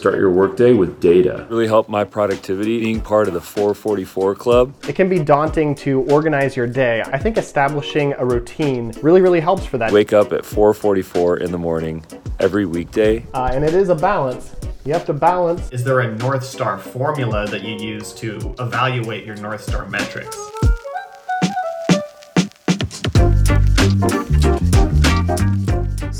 Start your workday with data. Really helped my productivity being part of the 444 club. It can be daunting to organize your day. I think establishing a routine really, really helps for that. Wake up at 444 in the morning every weekday. Uh, and it is a balance. You have to balance. Is there a North Star formula that you use to evaluate your North Star metrics?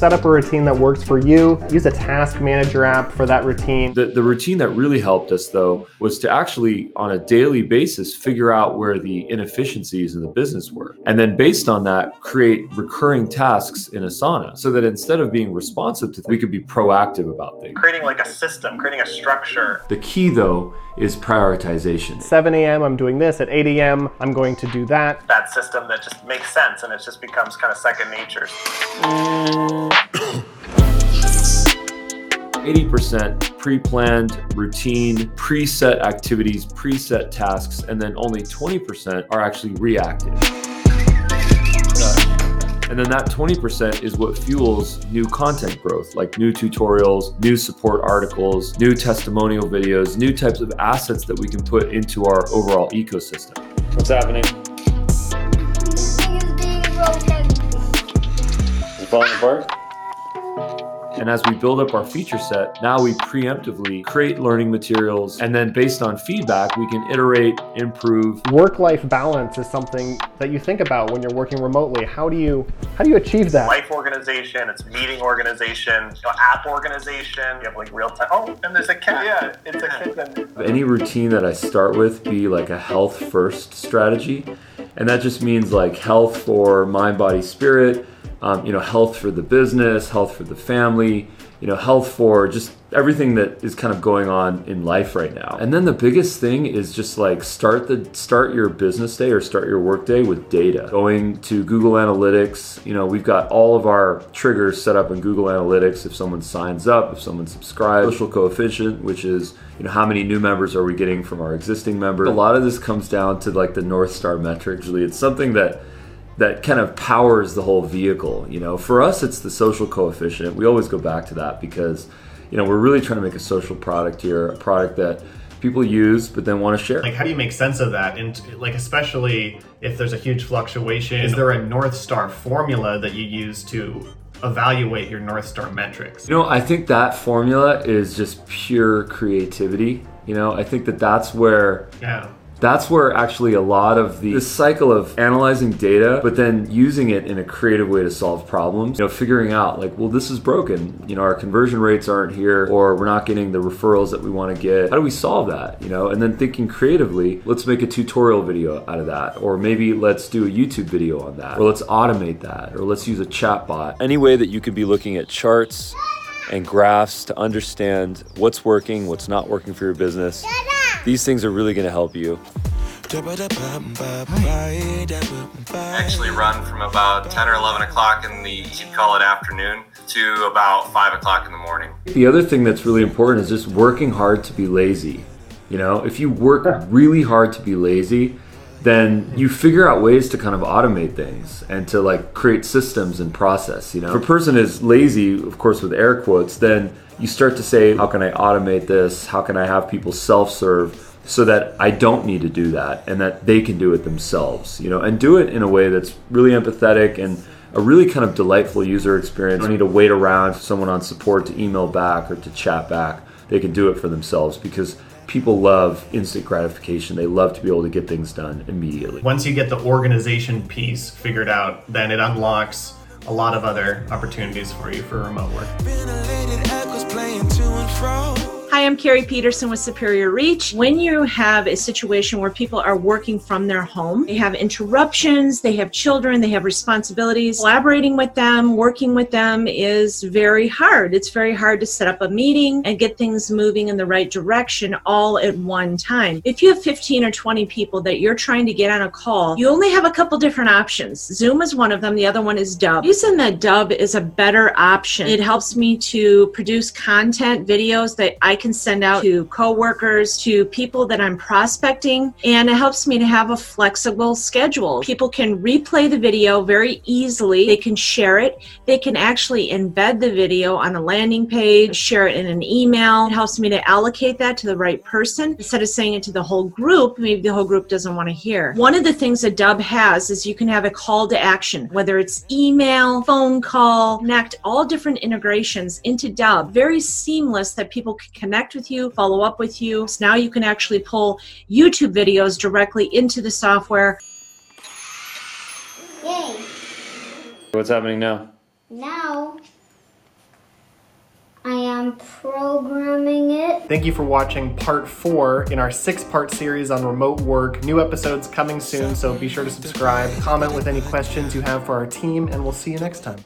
Set up a routine that works for you. Use a task manager app for that routine. The, the routine that really helped us, though, was to actually, on a daily basis, figure out where the inefficiencies in the business were. And then, based on that, create recurring tasks in Asana so that instead of being responsive to things, we could be proactive about things. Creating like a system, creating a structure. The key, though, is prioritization. 7 a.m., I'm doing this. At 8 a.m., I'm going to do that. That system that just makes sense and it just becomes kind of second nature. Mm. 80% pre planned, routine, preset activities, preset tasks, and then only 20% are actually reactive. And then that 20% is what fuels new content growth, like new tutorials, new support articles, new testimonial videos, new types of assets that we can put into our overall ecosystem. What's happening? You falling apart? And as we build up our feature set, now we preemptively create learning materials. And then based on feedback, we can iterate, improve. Work life balance is something that you think about when you're working remotely. How do you how do you achieve that? Life organization, it's meeting organization, you know, app organization. You have like real time. Oh, and there's a cat. Yeah, it's a kitten. Any routine that I start with be like a health first strategy. And that just means like health for mind, body, spirit um, you know, health for the business, health for the family, you know, health for just everything that is kind of going on in life right now. And then the biggest thing is just like start the start your business day or start your work day with data. Going to Google Analytics, you know, we've got all of our triggers set up in Google Analytics if someone signs up, if someone subscribes, social coefficient, which is, you know, how many new members are we getting from our existing members. A lot of this comes down to like the North Star metric. Really, it's something that that kind of powers the whole vehicle. You know, for us, it's the social coefficient. We always go back to that because, you know, we're really trying to make a social product here, a product that people use but then want to share. Like, how do you make sense of that? And like, especially if there's a huge fluctuation, is there a North Star formula that you use to evaluate your North Star metrics? You know, I think that formula is just pure creativity. You know, I think that that's where yeah that's where actually a lot of the this cycle of analyzing data but then using it in a creative way to solve problems. You know figuring out like well this is broken. You know our conversion rates aren't here or we're not getting the referrals that we want to get. How do we solve that you know? And then thinking creatively let's make a tutorial video out of that or maybe let's do a youtube video on that or let's automate that or let's use a chat bot any way that you could be looking at charts and graphs to understand what's working what's not working for your business these things are really going to help you. actually run from about 10 or 11 o'clock in the, you'd call it afternoon, to about 5 o'clock in the morning. The other thing that's really important is just working hard to be lazy. You know, if you work really hard to be lazy, then you figure out ways to kind of automate things and to like create systems and process. You know, if a person is lazy, of course, with air quotes, then you start to say, how can I automate this? How can I have people self serve? so that I don't need to do that and that they can do it themselves, you know, and do it in a way that's really empathetic and a really kind of delightful user experience. I don't need to wait around for someone on support to email back or to chat back. They can do it for themselves because people love instant gratification. They love to be able to get things done immediately. Once you get the organization piece figured out, then it unlocks a lot of other opportunities for you for remote work. Hi, I'm Carrie Peterson with Superior Reach. When you have a situation where people are working from their home, they have interruptions, they have children, they have responsibilities, collaborating with them, working with them is very hard. It's very hard to set up a meeting and get things moving in the right direction all at one time. If you have 15 or 20 people that you're trying to get on a call, you only have a couple different options. Zoom is one of them, the other one is Dubb. Using the Dubb is a better option. It helps me to produce content, videos that I can can send out to coworkers, to people that I'm prospecting, and it helps me to have a flexible schedule. People can replay the video very easily. They can share it. They can actually embed the video on a landing page, share it in an email. It helps me to allocate that to the right person instead of saying it to the whole group. Maybe the whole group doesn't want to hear. One of the things that Dubb has is you can have a call to action, whether it's email, phone call, connect all different integrations into Dubb. Very seamless that people can connect with you, follow up with you. So now you can actually pull YouTube videos directly into the software. Yay! What's happening now? Now I am programming it. Thank you for watching part four in our six part series on remote work. New episodes coming soon, so be sure to subscribe, comment with any questions you have for our team, and we'll see you next time.